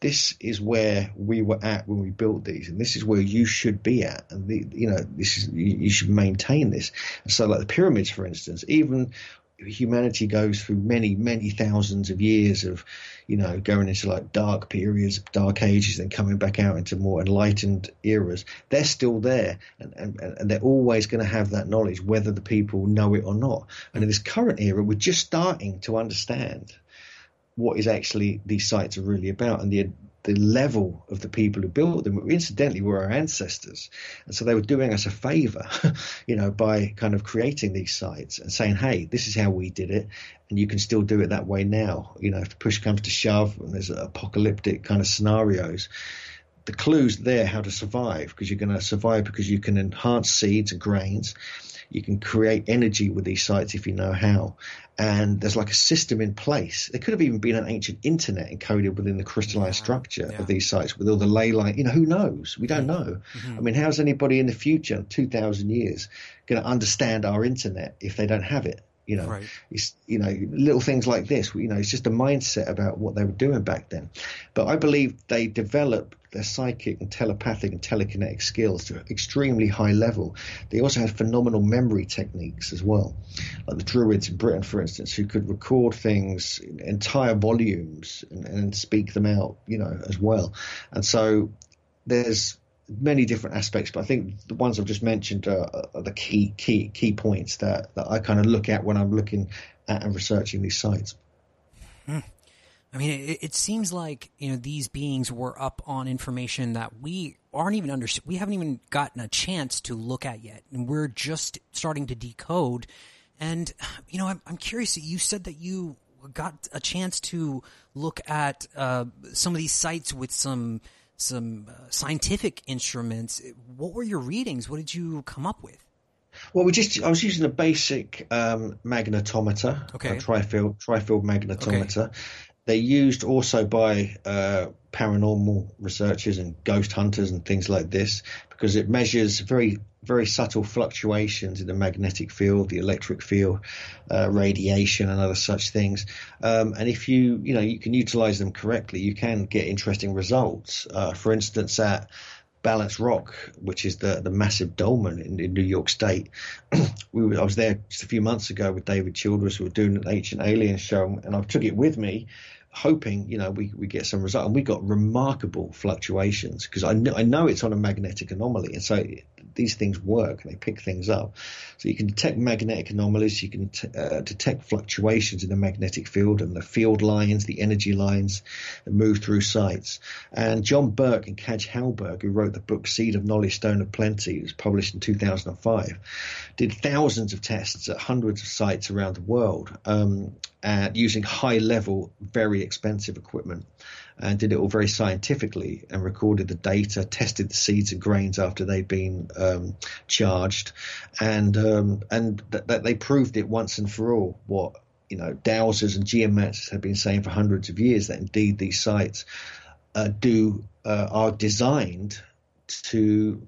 this is where we were at when we built these, and this is where you should be at, and the, you know this is you, you should maintain this. And so, like the pyramids, for instance, even humanity goes through many, many thousands of years of, you know, going into like dark periods, dark ages, and coming back out into more enlightened eras. They're still there, and, and, and they're always going to have that knowledge, whether the people know it or not. And in this current era, we're just starting to understand what is actually these sites are really about and the the level of the people who built them incidentally were our ancestors. And so they were doing us a favor *laughs* you know by kind of creating these sites and saying hey this is how we did it and you can still do it that way now. You know if push comes to shove and there's apocalyptic kind of scenarios the clues there how to survive because you're going to survive because you can enhance seeds and grains you can create energy with these sites if you know how. And there's like a system in place. There could have even been an ancient internet encoded within the crystalline structure yeah. of these sites with all the ley line. You know, who knows? We don't know. Mm-hmm. I mean, how's anybody in the future, 2,000 years, going to understand our internet if they don't have it? You know, right. it's you know little things like this. You know, it's just a mindset about what they were doing back then. But I believe they developed their psychic and telepathic and telekinetic skills to an extremely high level. They also had phenomenal memory techniques as well, like the Druids in Britain, for instance, who could record things in entire volumes and, and speak them out, you know, as well. And so there's many different aspects, but I think the ones I've just mentioned are, are the key key key points that, that I kind of look at when I'm looking at and researching these sites. Hmm. I mean, it, it, seems like you know these beings were up on information that we aren't even under. We haven't even gotten a chance to look at yet, and we're just starting to decode And you know, I'm, I'm curious. You said that you got a chance to look at uh, some of these sites with some some uh, scientific instruments. What were your readings? What did you come up with? Well, we just I was using a basic um, magnetometer, okay. a trifield trifield magnetometer. Okay. They're used also by uh, paranormal researchers and ghost hunters and things like this because it measures very very subtle fluctuations in the magnetic field, the electric field, uh, radiation, and other such things. Um, and if you you know you can utilize them correctly, you can get interesting results. Uh, for instance, at Balance Rock, which is the, the massive dolmen in, in New York State. *clears throat* we were, I was there just a few months ago with David Childress. We were doing an ancient alien show, and I took it with me hoping, you know, we, we get some result. And we got remarkable fluctuations because I know, I know it's on a magnetic anomaly. And so these things work and they pick things up. So you can detect magnetic anomalies, you can t- uh, detect fluctuations in the magnetic field and the field lines, the energy lines that move through sites. And John Burke and Kaj Halberg, who wrote the book Seed of Knowledge, Stone of Plenty, it was published in 2005, did thousands of tests at hundreds of sites around the world um, using high level, very expensive equipment and did it all very scientifically and recorded the data, tested the seeds and grains after they'd been um, charged, and um, and that th- they proved it once and for all what you know dowsers and geomats have been saying for hundreds of years that indeed these sites uh, do uh, are designed to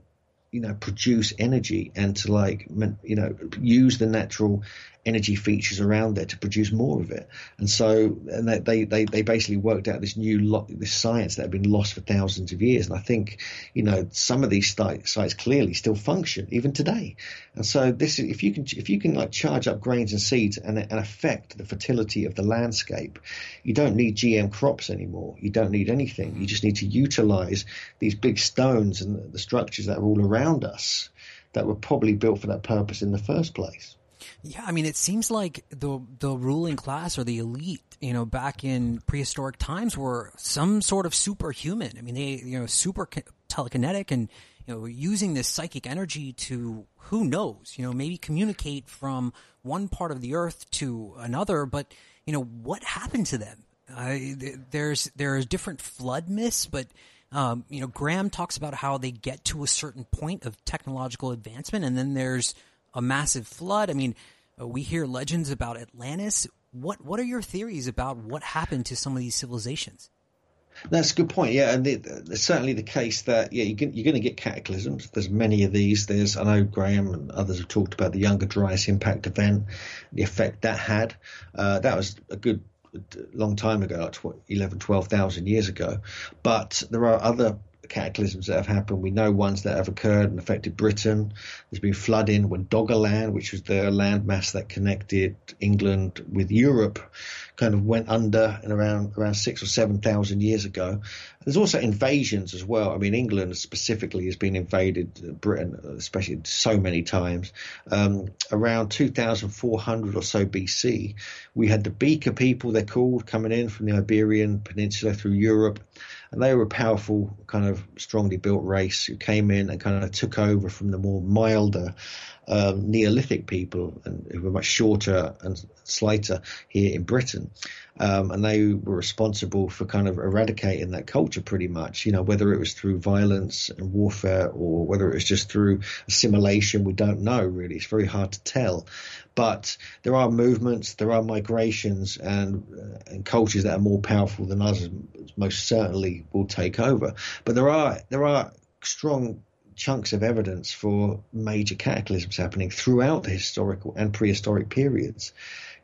you know produce energy and to like you know use the natural energy features around there to produce more of it. And so, and they they they basically worked out this new lo- this science that had been lost for thousands of years. And I think you know some of these sites clearly still function even today. And so this if you can if you can like charge up grains and seeds and, and affect the fertility of the landscape, you don't need GM crops anymore. You don't need anything. You just need to utilize these big stones and the structures that are all around us that were probably built for that purpose in the first place. Yeah, I mean, it seems like the the ruling class or the elite, you know, back in prehistoric times were some sort of superhuman. I mean, they, you know, super telekinetic and you know, using this psychic energy to who knows, you know, maybe communicate from one part of the earth to another. But you know, what happened to them? Uh, there's there's different flood myths, but um, you know, Graham talks about how they get to a certain point of technological advancement, and then there's a massive flood. I mean, uh, we hear legends about Atlantis. What what are your theories about what happened to some of these civilizations? That's a good point. Yeah, and it's certainly the case that yeah, you're, you're going to get cataclysms. There's many of these. There's I know Graham and others have talked about the Younger Dryas impact event, the effect that had. Uh, that was a good long time ago, like 11, 12,000 years ago. But there are other cataclysms that have happened. We know ones that have occurred and affected Britain. There's been flooding when Doggerland, which was the landmass that connected England with Europe, kind of went under and around around six or seven thousand years ago. There's also invasions as well. I mean, England specifically has been invaded, Britain especially so many times. Um, around 2,400 or so BC, we had the Beaker people, they're called, coming in from the Iberian Peninsula through Europe and they were a powerful, kind of strongly built race who came in and kind of took over from the more milder um, Neolithic people and who were much shorter and slighter here in Britain. Um, and they were responsible for kind of eradicating that culture pretty much, you know, whether it was through violence and warfare or whether it was just through assimilation, we don't know really. It's very hard to tell. But there are movements, there are migrations, and, uh, and cultures that are more powerful than others most certainly will take over. But there are there are strong chunks of evidence for major cataclysms happening throughout the historical and prehistoric periods.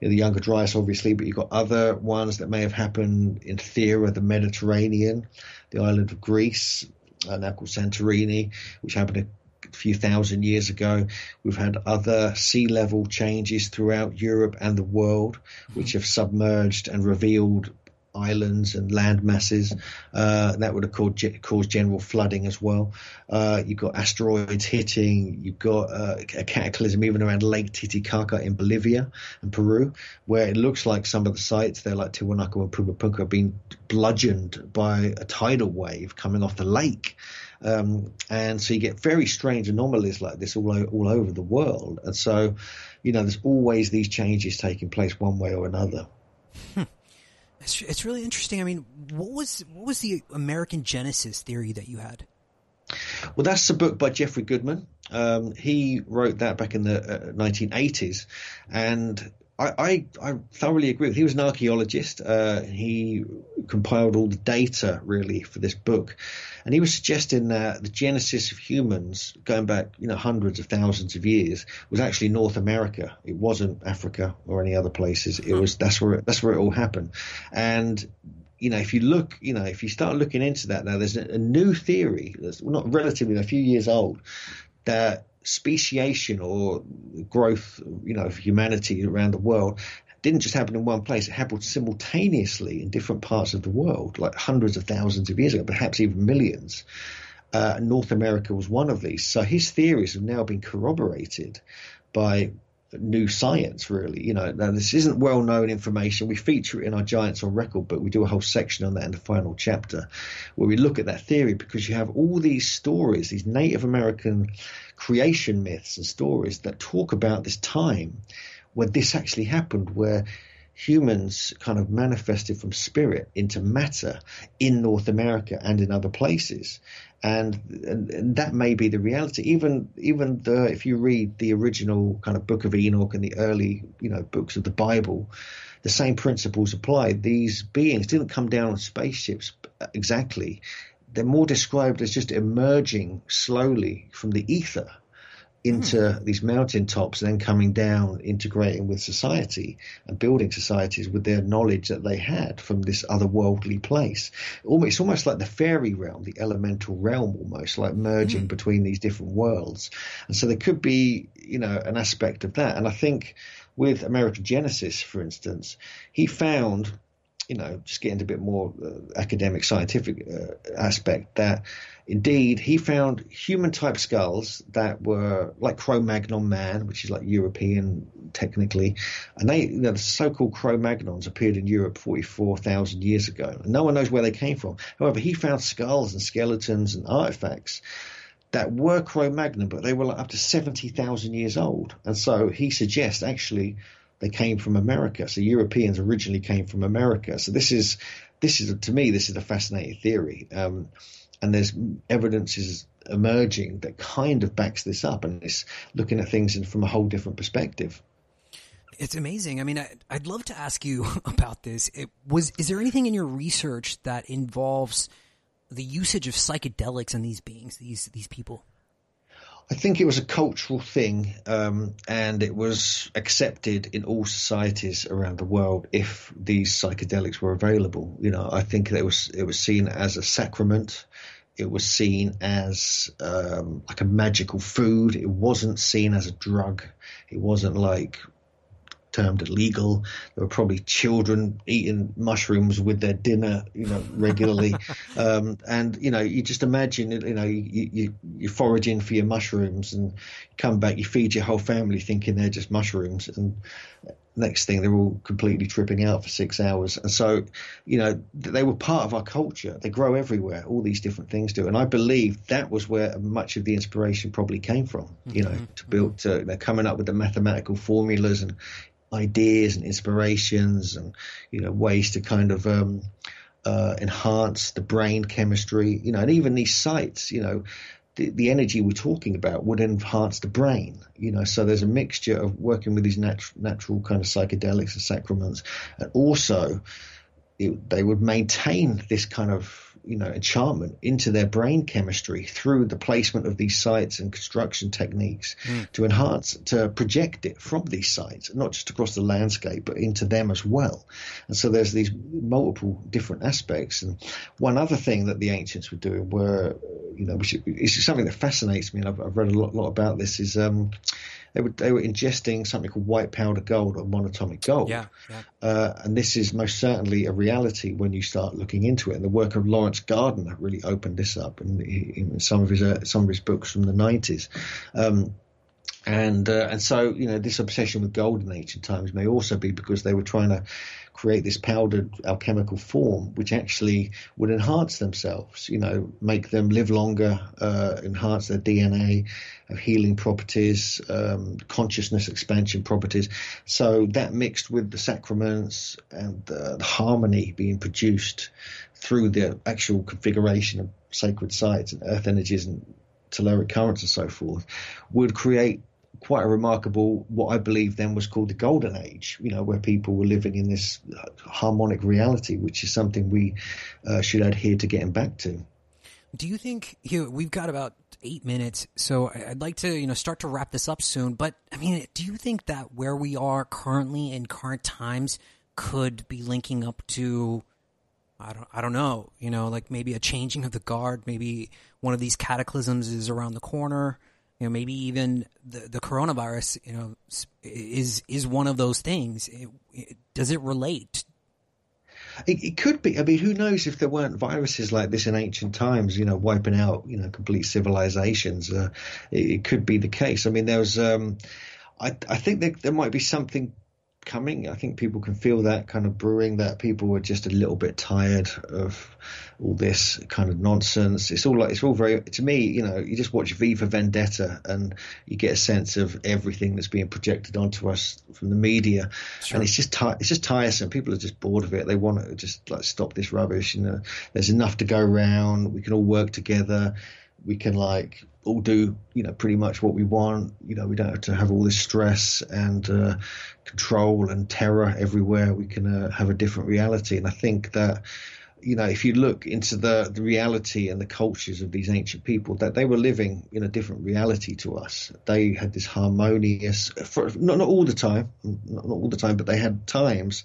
You know, the Younger Dryas, obviously, but you've got other ones that may have happened in Thera, the Mediterranean, the island of Greece, uh, now called Santorini, which happened a few thousand years ago. We've had other sea level changes throughout Europe and the world, which mm-hmm. have submerged and revealed islands and land masses. Uh, that would have caused, caused general flooding as well. Uh, you've got asteroids hitting. You've got uh, a cataclysm even around Lake Titicaca in Bolivia and Peru, where it looks like some of the sites there, like Tiwanaku and Pumapunku, have been bludgeoned by a tidal wave coming off the lake. Um, and so you get very strange anomalies like this all all over the world. And so, you know, there's always these changes taking place one way or another. Hmm. It's, it's really interesting. I mean, what was what was the American Genesis theory that you had? Well, that's a book by Jeffrey Goodman. Um, he wrote that back in the uh, 1980s, and I, I, I, thoroughly agree with. He was an archaeologist. Uh, he compiled all the data really for this book, and he was suggesting that the genesis of humans, going back you know hundreds of thousands of years, was actually North America. It wasn't Africa or any other places. It was that's where it, that's where it all happened, and you know, if you look, you know, if you start looking into that now, there's a, a new theory that's not relatively a few years old that speciation or growth, you know, of humanity around the world didn't just happen in one place. It happened simultaneously in different parts of the world, like hundreds of thousands of years ago, perhaps even millions. Uh, North America was one of these. So his theories have now been corroborated by new science, really. You know, now this isn't well known information. We feature it in our Giants on Record book. We do a whole section on that in the final chapter where we look at that theory because you have all these stories, these Native American creation myths and stories that talk about this time where this actually happened, where humans kind of manifested from spirit into matter in North America and in other places. And, and, and, that may be the reality. Even even the if you read the original kind of Book of Enoch and the early you know books of the Bible, the same principles apply. These beings didn't come down on spaceships exactly. They're more described as just emerging slowly from the ether into mm. these mountain tops and then coming down, integrating with society and building societies with their knowledge that they had from this otherworldly place. It's almost like the fairy realm, the elemental realm, almost like merging mm. between these different worlds. And so there could be, you know, an aspect of that. And I think with American Genesis, for instance, he found, you know, just getting a bit more uh, academic, scientific uh, aspect that Indeed, he found human type skulls that were like Cro Magnon man, which is like European technically, and they, you know, the so-called Cro Magnons appeared in Europe 44,000 years ago. And no one knows where they came from. However, he found skulls and skeletons and artifacts that were Cro Magnon, but they were like up to 70,000 years old. And so he suggests actually they came from America. So Europeans originally came from America. So this is, this is, to me, this is a fascinating theory. Um, and there's evidence is emerging that kind of backs this up and it's looking at things from a whole different perspective. It's amazing. I mean, I, would love to ask you *laughs* about this. It was is there anything in your research that involves the usage of psychedelics in these beings, these these people? I think it was a cultural thing, um, and it was accepted in all societies around the world if these psychedelics were available. You know, I think it was it was seen as a sacrament. It was seen as um, like a magical food. It wasn't seen as a drug. It wasn't like termed illegal. There were probably children eating mushrooms with their dinner, you know, regularly. *laughs* um, and you know, you just imagine, you know, you, you you foraging for your mushrooms and come back, you feed your whole family thinking they're just mushrooms, and next thing they're all completely tripping out for six hours. And so, you know, they were part of our culture. They grow everywhere. All these different things do. And I believe that was where much of the inspiration probably came from, you know, mm-hmm. to build, to, they're coming up with the mathematical formulas and ideas and inspirations and you know ways to kind of um, uh, enhance the brain chemistry you know and even these sites you know the, the energy we're talking about would enhance the brain you know? So there's a mixture of working with these natu- natural kind of psychedelics and sacraments and also it, they would maintain this kind of you know enchantment into their brain chemistry through the placement of these sites and construction techniques mm. to enhance to project it from these sites not just across the landscape but into them as well and so there's these multiple different aspects and one other thing that the ancients were doing were you know which is something that fascinates me and I've, I've read a lot, lot about this is um, they were they were ingesting something called white powder gold or monatomic gold. Yeah, yeah. Uh, and this is most certainly a reality when you start looking into it. And the work of Laurence Gardner really opened this up in, in some of his uh, some of his books from the nineties. Um, And uh, and so you know this obsession with gold in ancient times may also be because they were trying to create this powdered alchemical form, which actually would enhance themselves, you know, make them live longer, uh, enhance their DNA, healing properties, um, consciousness expansion properties. So that mixed with the sacraments and uh, the harmony being produced through the actual configuration of sacred sites and earth energies and telluric currents and so forth would create quite a remarkable, what I believe then was called the golden age, you know, where people were living in this harmonic reality, which is something we uh, should adhere to getting back to. Do you think we've got about eight minutes, so I'd like to you know start to wrap this up soon. But I mean, do you think that where we are currently in current times could be linking up to I don't I don't know, you know, like maybe a changing of the guard, maybe one of these cataclysms is around the corner you know, maybe even the, the coronavirus, you know, is is one of those things. It, it, does it relate? It, it, could be. I mean, who knows if there weren't viruses like this in ancient times, you know, wiping out, you know, complete civilizations. Uh, it, could be the case. I mean, there was, um, I, I think that there might be something coming. I think people can feel that kind of brewing. That people were just a little bit tired of all this kind of nonsense. It's all like it's all very to me. You know, you just watch V for Vendetta and you get a sense of everything that's being projected onto us from the media, sure. and it's just it's just tiresome. People are just bored of it. They want to just like stop this rubbish. You know, there's enough to go around. We can all work together. We can like all do you know pretty much what we want. You know, we don't have to have all this stress and uh, control and terror everywhere. We can uh, have a different reality, and I think that you know if you look into the the reality and the cultures of these ancient people, that they were living in a different reality to us. They had this harmonious, for, not not all the time, not, not all the time, but they had times,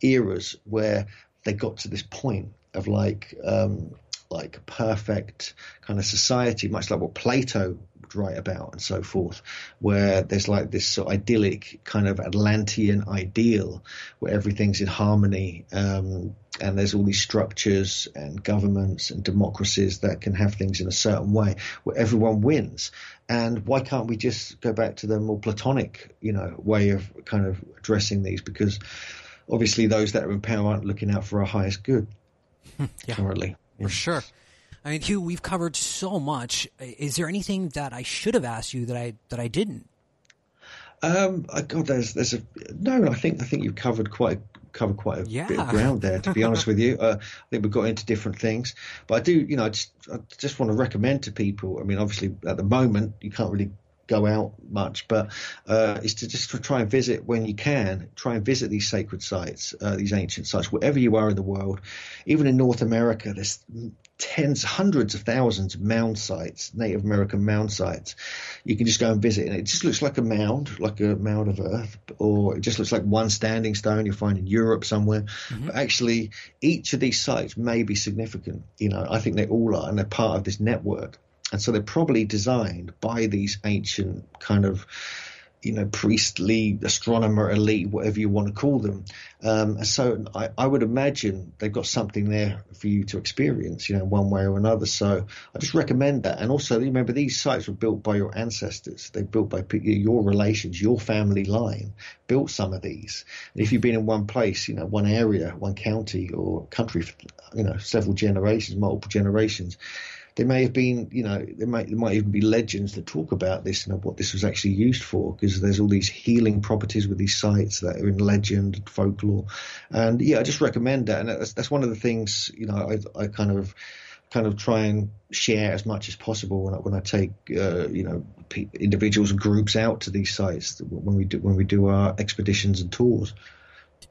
eras where they got to this point of like. Um, like perfect kind of society, much like what Plato would write about and so forth, where there's like this sort of idyllic kind of Atlantean ideal where everything's in harmony. Um, and there's all these structures and governments and democracies that can have things in a certain way where everyone wins. And why can't we just go back to the more platonic, you know, way of kind of addressing these? Because obviously those that are in power aren't looking out for our highest good *laughs* yeah. currently for sure. I mean, Hugh, we've covered so much. Is there anything that I should have asked you that I that I didn't? Um, God, there's there's a no. I think I think you've covered quite covered quite a yeah. bit of ground there. To be honest *laughs* with you, uh, I think we've got into different things, but I do, you know, I just I just want to recommend to people. I mean, obviously at the moment you can't really go out much, but uh, is to just to try and visit when you can. Try and visit these sacred sites, uh, these ancient sites, wherever you are in the world. Even in North America, there's tens, hundreds of thousands of mound sites, Native American mound sites. You can just go and visit, and it just looks like a mound, like a mound of earth, or it just looks like one standing stone you find in Europe somewhere. Mm-hmm. But actually, each of these sites may be significant. You know, I think they all are, and they're part of this network and so they're probably designed by these ancient kind of you know, priestly, astronomer elite, whatever you want to call them. Um, so I, I, would imagine they've got something there for you to experience, you know, one way or another. So I just recommend that. And also remember these sites were built by your ancestors. They built by your relations, your family line built some of these. And if you've been in one place, you know, one area, one county or country for, you know, several generations, multiple generations, there may have been, you know, there might there might even be legends that talk about this and what this was actually used for, because there's all these healing properties with these sites that are in legend and folklore, and yeah, I just recommend that, and that's that's one of the things, you know, I I kind of kind of try and share as much as possible when I, when I take uh, you know individuals and groups out to these sites when we do when we do our expeditions and tours.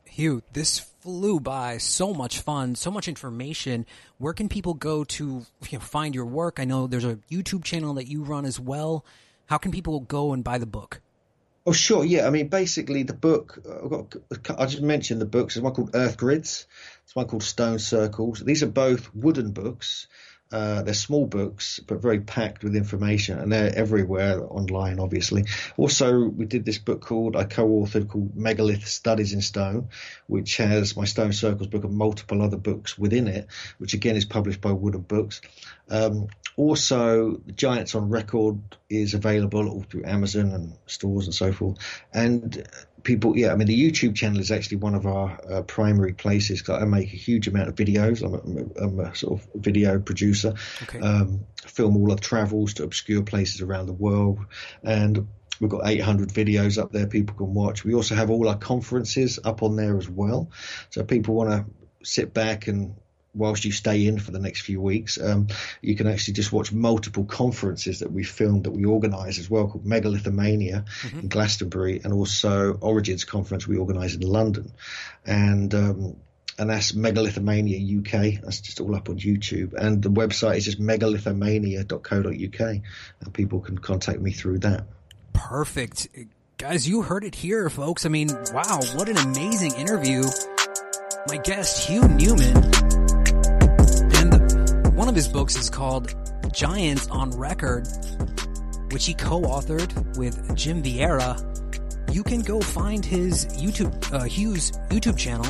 Hugh, this flew by. So much fun, so much information. Where can people go to you know, find your work? I know there's a YouTube channel that you run as well. How can people go and buy the book? Oh, sure. Yeah. I mean, basically, the book, uh, got, i just mentioned the books. There's one called Earth Grids, there's one called Stone Circles. These are both wooden books. Uh, they're small books, but very packed with information, and they're everywhere online, obviously. Also, we did this book called, I co authored called Megalith Studies in Stone, which has my Stone Circles book and multiple other books within it, which again is published by Wooden Books. Um, also, Giants on Record is available all through Amazon and stores and so forth. And people, yeah, I mean, the YouTube channel is actually one of our uh, primary places. I make a huge amount of videos. I'm a, I'm a sort of video producer. Okay. Um, film all the travels to obscure places around the world, and we've got 800 videos up there people can watch. We also have all our conferences up on there as well, so people want to sit back and whilst you stay in for the next few weeks, um, you can actually just watch multiple conferences that we filmed that we organise as well, called Megalithomania mm-hmm. in Glastonbury, and also Origins conference we organise in London, and. Um, and that's Megalithomania UK. That's just all up on YouTube. And the website is just megalithomania.co.uk. And people can contact me through that. Perfect. Guys, you heard it here, folks. I mean, wow, what an amazing interview. My guest, Hugh Newman, his books is called Giants on Record, which he co-authored with Jim Vieira. You can go find his YouTube, uh, Hugh's YouTube channel,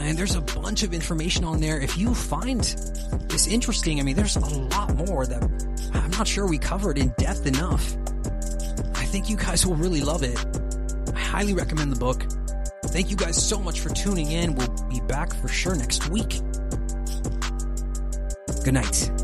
and there's a bunch of information on there. If you find this interesting, I mean, there's a lot more that I'm not sure we covered in depth enough. I think you guys will really love it. I highly recommend the book. Thank you guys so much for tuning in. We'll be back for sure next week. Good night.